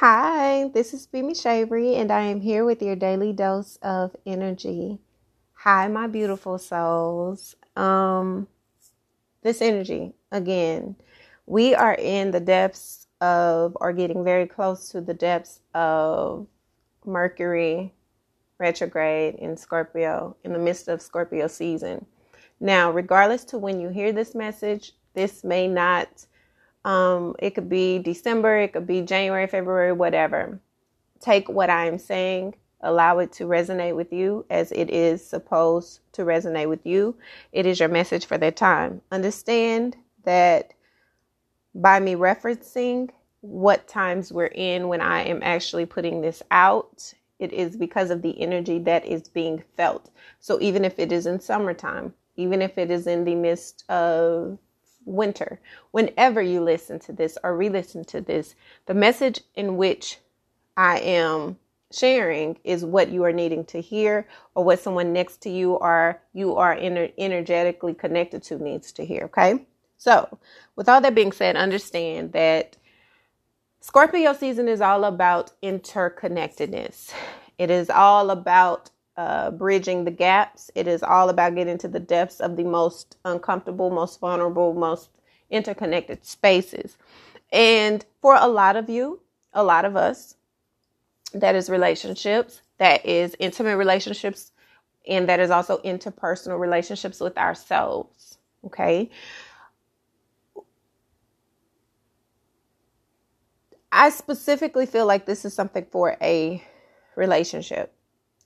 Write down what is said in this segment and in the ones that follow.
Hi, this is Bimi Shavery, and I am here with your daily dose of energy. Hi, my beautiful souls. Um, this energy again. We are in the depths of, or getting very close to the depths of Mercury retrograde in Scorpio, in the midst of Scorpio season. Now, regardless to when you hear this message, this may not um, it could be December, it could be January, February, whatever. Take what I'm saying, allow it to resonate with you as it is supposed to resonate with you. It is your message for that time. Understand that by me referencing what times we're in when I am actually putting this out, it is because of the energy that is being felt. So even if it is in summertime, even if it is in the midst of winter. Whenever you listen to this or re listen to this, the message in which I am sharing is what you are needing to hear or what someone next to you or you are ener- energetically connected to needs to hear. Okay. So, with all that being said, understand that Scorpio season is all about interconnectedness. It is all about uh, bridging the gaps. It is all about getting to the depths of the most uncomfortable, most vulnerable, most interconnected spaces. And for a lot of you, a lot of us, that is relationships, that is intimate relationships, and that is also interpersonal relationships with ourselves. Okay. I specifically feel like this is something for a relationship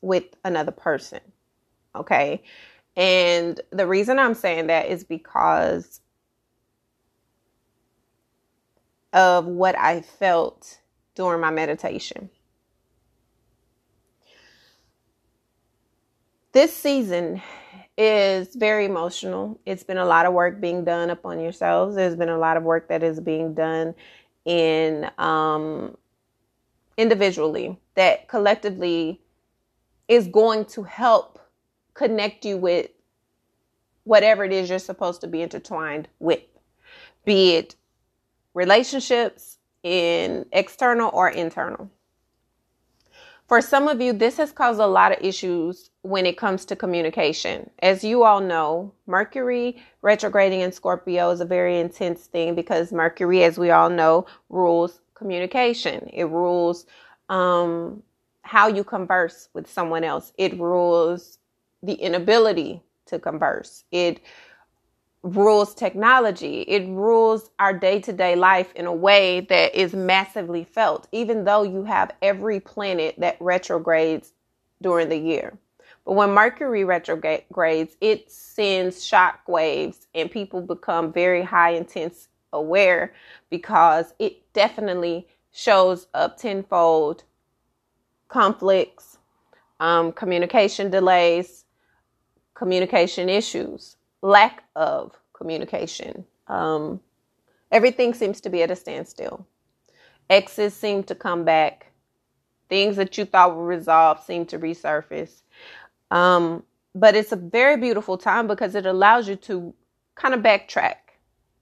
with another person. Okay. And the reason I'm saying that is because of what I felt during my meditation. This season is very emotional. It's been a lot of work being done upon yourselves. There's been a lot of work that is being done in um, individually that collectively is going to help connect you with whatever it is you're supposed to be intertwined with, be it relationships in external or internal. For some of you, this has caused a lot of issues when it comes to communication. As you all know, Mercury retrograding in Scorpio is a very intense thing because Mercury, as we all know, rules communication. It rules um, how you converse with someone else. It rules the inability to converse. It rules technology. It rules our day to day life in a way that is massively felt, even though you have every planet that retrogrades during the year. But when Mercury retrogrades, it sends shock waves and people become very high intense aware because it definitely shows up tenfold conflicts, um, communication delays, communication issues, lack of communication. Um, everything seems to be at a standstill. Exes seem to come back. Things that you thought were resolved seem to resurface. Um, but it's a very beautiful time because it allows you to kind of backtrack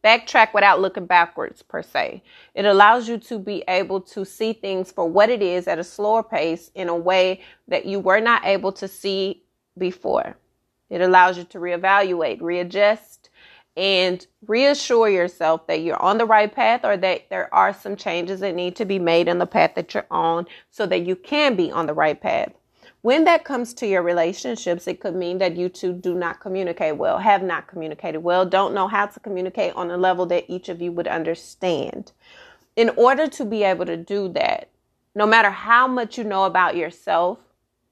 backtrack without looking backwards per se. It allows you to be able to see things for what it is at a slower pace in a way that you were not able to see before. It allows you to reevaluate, readjust, and reassure yourself that you're on the right path or that there are some changes that need to be made in the path that you're on so that you can be on the right path. When that comes to your relationships, it could mean that you two do not communicate well, have not communicated well, don't know how to communicate on a level that each of you would understand. In order to be able to do that, no matter how much you know about yourself,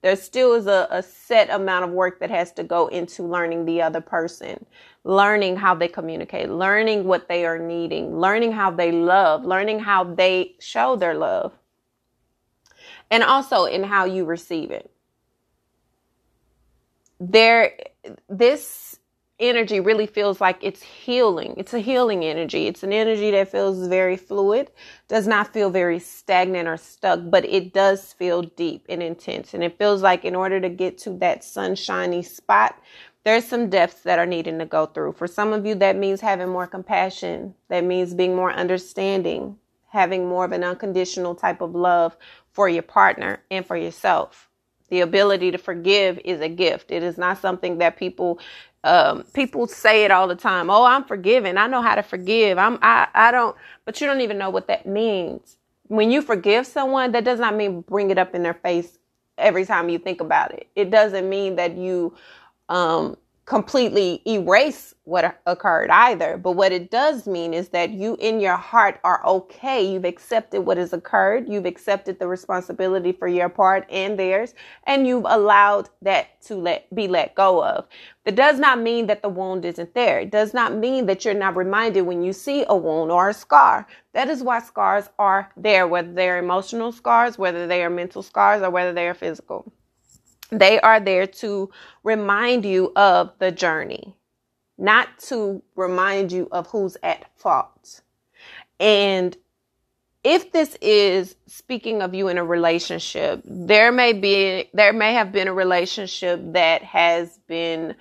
there still is a, a set amount of work that has to go into learning the other person, learning how they communicate, learning what they are needing, learning how they love, learning how they show their love, and also in how you receive it there this energy really feels like it's healing. It's a healing energy. It's an energy that feels very fluid, does not feel very stagnant or stuck, but it does feel deep and intense. And it feels like in order to get to that sunshiny spot, there's some depths that are needing to go through. For some of you, that means having more compassion. That means being more understanding, having more of an unconditional type of love for your partner and for yourself. The ability to forgive is a gift. It is not something that people um, people say it all the time. Oh, I'm forgiving. I know how to forgive. I'm I I don't but you don't even know what that means. When you forgive someone, that does not mean bring it up in their face every time you think about it. It doesn't mean that you um completely erase what occurred either. But what it does mean is that you in your heart are okay. You've accepted what has occurred. You've accepted the responsibility for your part and theirs, and you've allowed that to let be let go of. That does not mean that the wound isn't there. It does not mean that you're not reminded when you see a wound or a scar. That is why scars are there, whether they're emotional scars, whether they are mental scars, or whether they are physical. They are there to remind you of the journey, not to remind you of who's at fault. And if this is speaking of you in a relationship, there may be there may have been a relationship that has been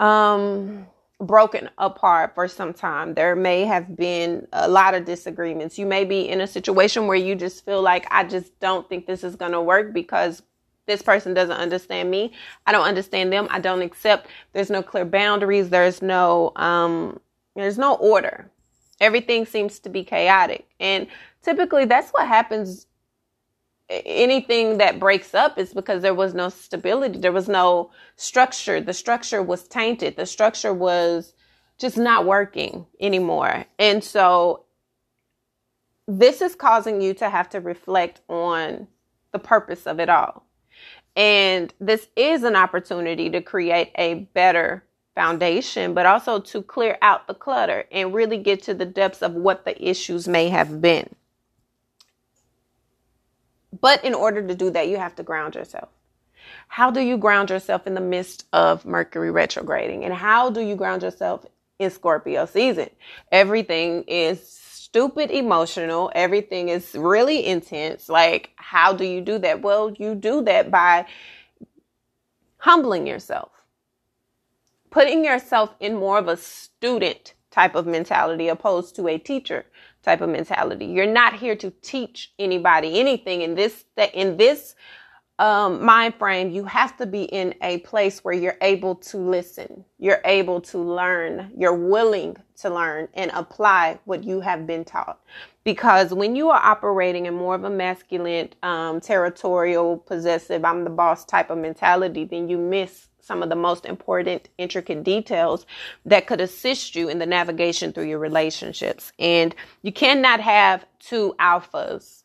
um broken apart for some time. There may have been a lot of disagreements. You may be in a situation where you just feel like I just don't think this is going to work because this person doesn't understand me. I don't understand them. I don't accept. There's no clear boundaries. There's no um there's no order. Everything seems to be chaotic. And typically that's what happens anything that breaks up is because there was no stability. There was no structure. The structure was tainted. The structure was just not working anymore. And so this is causing you to have to reflect on the purpose of it all. And this is an opportunity to create a better foundation, but also to clear out the clutter and really get to the depths of what the issues may have been. But in order to do that, you have to ground yourself. How do you ground yourself in the midst of Mercury retrograding? And how do you ground yourself in Scorpio season? Everything is stupid emotional. Everything is really intense. Like, how do you do that? Well, you do that by humbling yourself, putting yourself in more of a student type of mentality opposed to a teacher type of mentality. You're not here to teach anybody anything in this in this um, mind frame, you have to be in a place where you're able to listen, you're able to learn, you're willing to learn and apply what you have been taught. Because when you are operating in more of a masculine, um, territorial, possessive, I'm the boss type of mentality, then you miss some of the most important, intricate details that could assist you in the navigation through your relationships. And you cannot have two alphas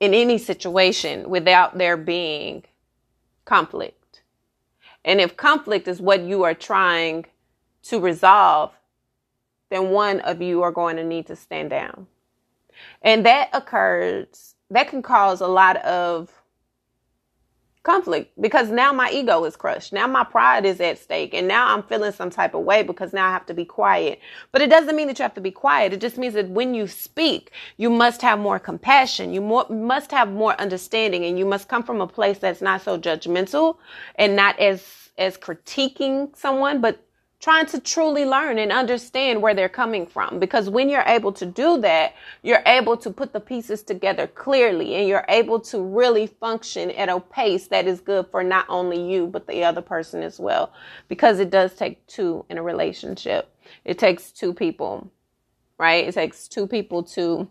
in any situation without there being conflict. And if conflict is what you are trying to resolve, then one of you are going to need to stand down. And that occurs, that can cause a lot of conflict because now my ego is crushed. Now my pride is at stake. And now I'm feeling some type of way because now I have to be quiet. But it doesn't mean that you have to be quiet. It just means that when you speak, you must have more compassion. You more, must have more understanding and you must come from a place that's not so judgmental and not as, as critiquing someone, but trying to truly learn and understand where they're coming from. Because when you're able to do that, you're able to put the pieces together clearly and you're able to really function at a pace that is good for not only you, but the other person as well. Because it does take two in a relationship. It takes two people, right? It takes two people to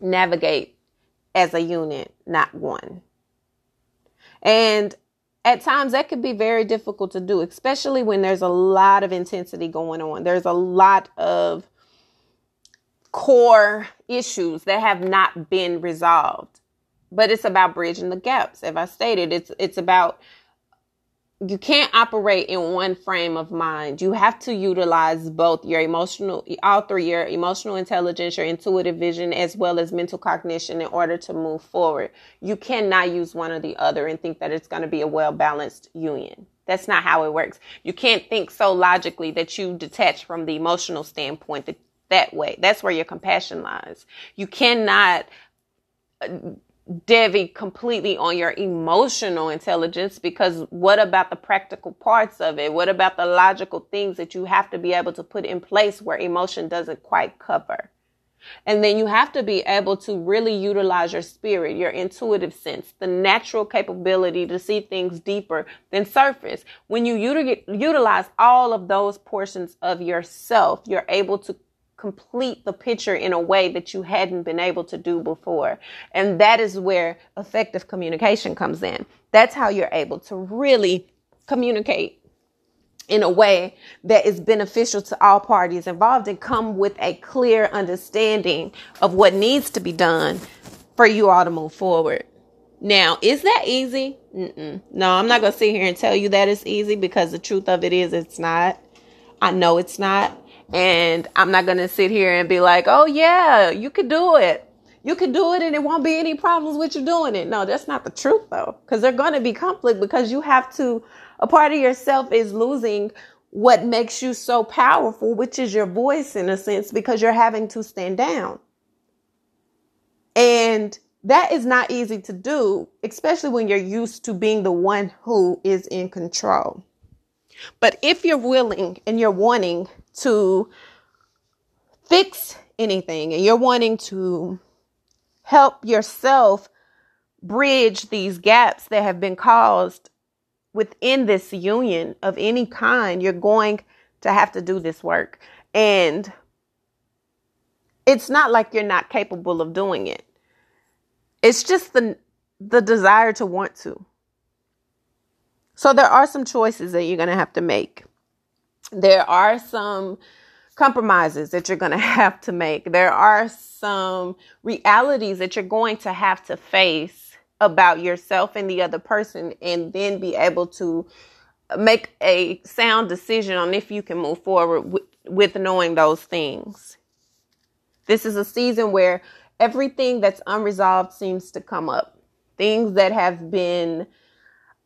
navigate as a unit, not one. And at times that could be very difficult to do, especially when there's a lot of intensity going on. There's a lot of core issues that have not been resolved. But it's about bridging the gaps. As I stated, it's it's about you can't operate in one frame of mind. You have to utilize both your emotional, all three, your emotional intelligence, your intuitive vision, as well as mental cognition in order to move forward. You cannot use one or the other and think that it's going to be a well balanced union. That's not how it works. You can't think so logically that you detach from the emotional standpoint that, that way. That's where your compassion lies. You cannot devy completely on your emotional intelligence because what about the practical parts of it? What about the logical things that you have to be able to put in place where emotion doesn't quite cover? And then you have to be able to really utilize your spirit, your intuitive sense, the natural capability to see things deeper than surface. When you util- utilize all of those portions of yourself, you're able to complete the picture in a way that you hadn't been able to do before. And that is where effective communication comes in. That's how you're able to really communicate in a way that is beneficial to all parties involved and come with a clear understanding of what needs to be done for you all to move forward. Now, is that easy? Mm-mm. No, I'm not going to sit here and tell you that it's easy because the truth of it is it's not. I know it's not. And I'm not going to sit here and be like, oh, yeah, you could do it. You could do it and it won't be any problems with you doing it. No, that's not the truth though. Because there's going to be conflict because you have to a part of yourself is losing what makes you so powerful, which is your voice in a sense, because you're having to stand down. And that is not easy to do, especially when you're used to being the one who is in control. But if you're willing and you're wanting to fix anything and you're wanting to help yourself bridge these gaps that have been caused within this union of any kind, you're going to have to do this work. And it's not like you're not capable of doing it. It's just the the desire to want to. So there are some choices that you're going to have to make. There are some compromises that you're going to have to make. There are some realities that you're going to have to face about yourself and the other person and then be able to make a sound decision on if you can move forward with, with knowing those things. This is a season where everything that's unresolved seems to come up. Things that have been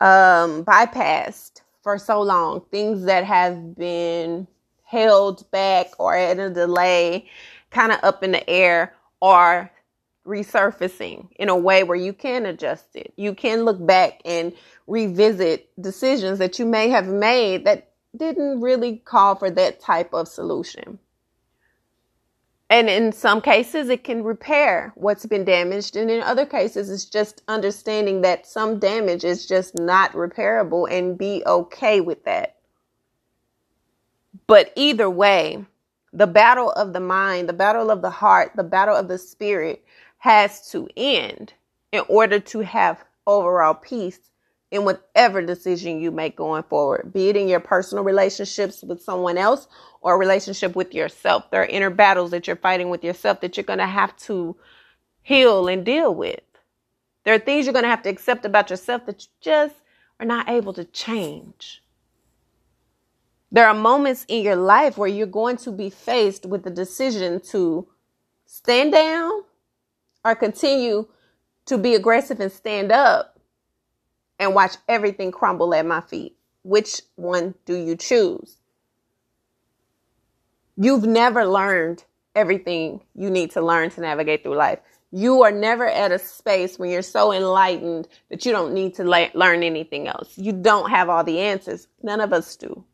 um, bypassed for so long, things that have been held back or at a delay, kind of up in the air, are resurfacing in a way where you can adjust it. You can look back and revisit decisions that you may have made that didn't really call for that type of solution. And in some cases, it can repair what's been damaged. And in other cases, it's just understanding that some damage is just not repairable and be okay with that. But either way, the battle of the mind, the battle of the heart, the battle of the spirit has to end in order to have overall peace in whatever decision you make going forward, be it in your personal relationships with someone else or relationship with yourself. There are inner battles that you're fighting with yourself that you're going to have to heal and deal with. There are things you're going to have to accept about yourself that you just are not able to change. There are moments in your life where you're going to be faced with the decision to stand down or continue to be aggressive and stand up and watch everything crumble at my feet? Which one do you choose? You've never learned everything you need to learn to navigate through life. You are never at a space when you're so enlightened that you don't need to learn anything else. You don't have all the answers. None of us do.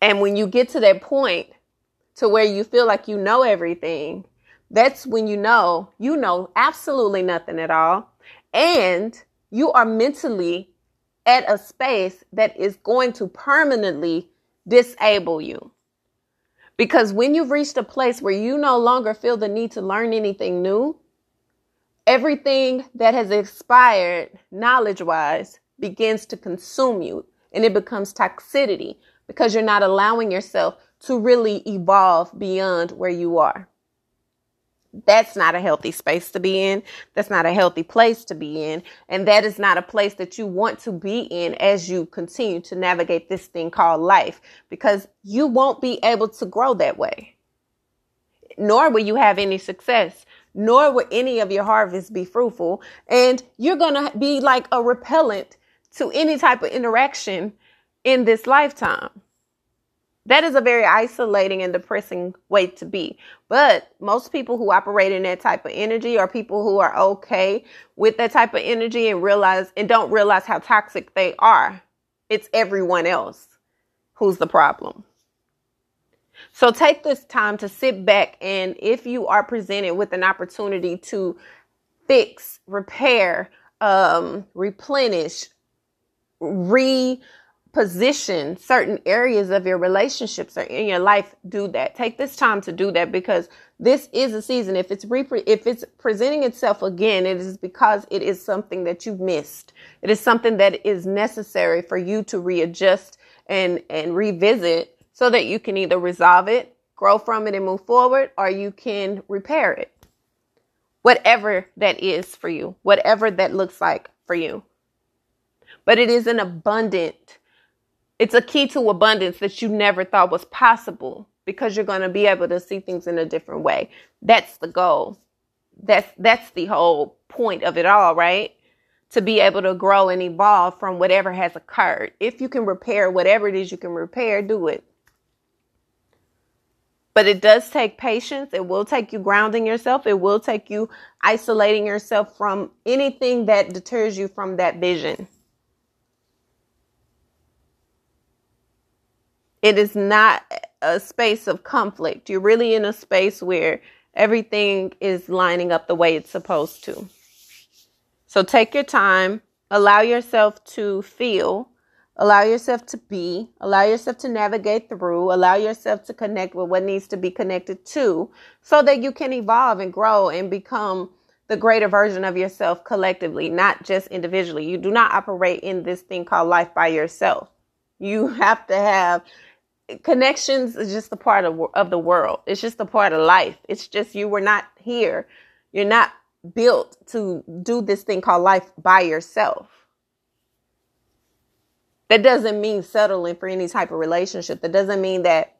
And when you get to that point to where you feel like you know everything, that's when you know you know absolutely nothing at all. And you are mentally at a space that is going to permanently disable you. Because when you've reached a place where you no longer feel the need to learn anything new, everything that has expired knowledge wise begins to consume you and it becomes toxicity because you're not allowing yourself to really evolve beyond where you are. That's not a healthy space to be in. That's not a healthy place to be in. And that is not a place that you want to be in as you continue to navigate this thing called life because you won't be able to grow that way. Nor will you have any success, nor will any of your harvests be fruitful. And you're going to be like a repellent to any type of interaction in this lifetime. That is a very isolating and depressing way to be. But most people who operate in that type of energy are people who are okay with that type of energy and realize and don't realize how toxic they are. It's everyone else who's the problem. So take this time to sit back and if you are presented with an opportunity to fix, repair, um, replenish, reposition certain areas of your relationships or in your life, do that. Take this time to do that because this is a season. If it's repre- if it's presenting itself again, it is because it is something that you've missed. It is something that is necessary for you to readjust and and revisit so that you can either resolve it, grow from it and move forward, or you can repair it. Whatever that is for you, whatever that looks like for you. But it is an abundant, it's a key to abundance that you never thought was possible because you're going to be able to see things in a different way. That's the goal. That's that's the whole point of it all, right? To be able to grow and evolve from whatever has occurred. If you can repair whatever it is you can repair, do it. But it does take patience. It will take you grounding yourself. It will take you isolating yourself from anything that deters you from that vision. It is not a space of conflict. You're really in a space where everything is lining up the way it's supposed to. So take your time, allow yourself to feel, allow yourself to be, allow yourself to navigate through, allow yourself to connect with what needs to be connected to so that you can evolve and grow and become the greater version of yourself collectively, not just individually. You do not operate in this thing called life by yourself. You have to have connections is just a part of, of the world. It's just a part of life. It's just you were not here. You're not built to do this thing called life by yourself. That doesn't mean settling for any type of relationship. That doesn't mean that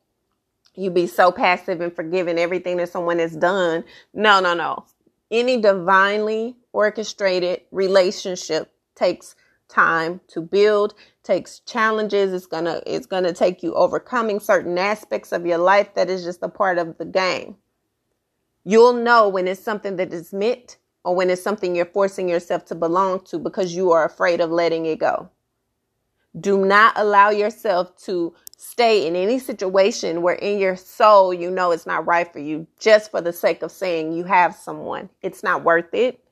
you be so passive and forgiving everything that someone has done. No, no, no. Any divinely orchestrated relationship takes time to build takes challenges it's gonna it's gonna take you overcoming certain aspects of your life that is just a part of the game. You'll know when it's something that is meant or when it's something you're forcing yourself to belong to because you are afraid of letting it go. Do not allow yourself to stay in any situation where in your soul you know it's not right for you just for the sake of saying you have someone. It's not worth it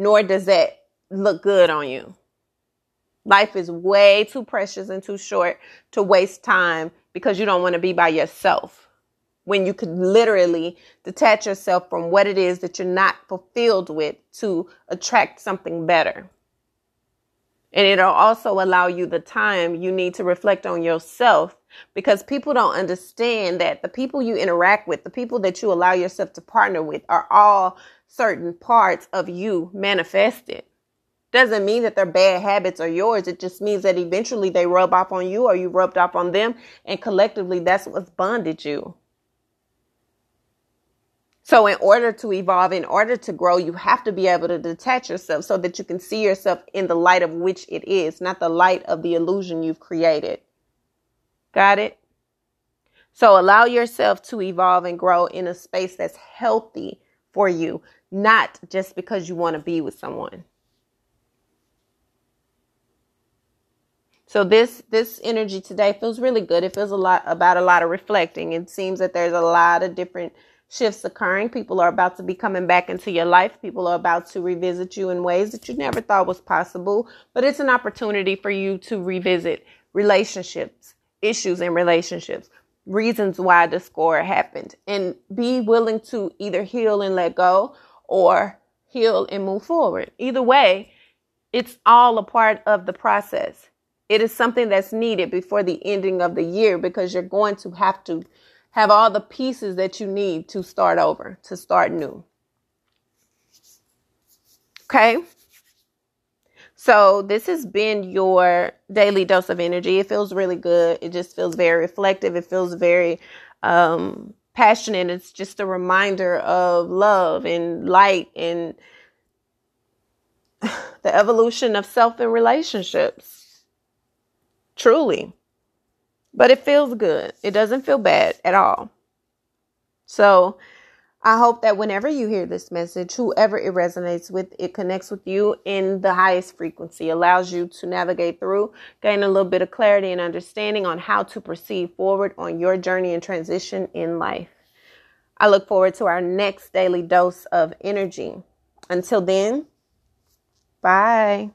nor does that look good on you Life is way too precious and too short to waste time because you don't want to be by yourself. When you could literally detach yourself from what it is that you're not fulfilled with to attract something better. And it'll also allow you the time you need to reflect on yourself because people don't understand that the people you interact with, the people that you allow yourself to partner with, are all certain parts of you manifested. Doesn't mean that their bad habits are yours. It just means that eventually they rub off on you or you rubbed off on them. And collectively, that's what's bonded you. So, in order to evolve, in order to grow, you have to be able to detach yourself so that you can see yourself in the light of which it is, not the light of the illusion you've created. Got it? So, allow yourself to evolve and grow in a space that's healthy for you, not just because you want to be with someone. So this this energy today feels really good. It feels a lot about a lot of reflecting. It seems that there's a lot of different shifts occurring. People are about to be coming back into your life. People are about to revisit you in ways that you never thought was possible. But it's an opportunity for you to revisit relationships, issues in relationships, reasons why the score happened, and be willing to either heal and let go or heal and move forward. Either way, it's all a part of the process. It is something that's needed before the ending of the year because you're going to have to have all the pieces that you need to start over, to start new. Okay. So this has been your daily dose of energy. It feels really good. It just feels very reflective. It feels very um, passionate. It's just a reminder of love and light and the evolution of self and relationships. Truly. But it feels good. It doesn't feel bad at all. So I hope that whenever you hear this message, whoever it resonates with, it connects with you in the highest frequency, allows you to navigate through, gain a little bit of clarity and understanding on how to proceed forward on your journey and transition in life. I look forward to our next daily dose of energy. Until then, bye.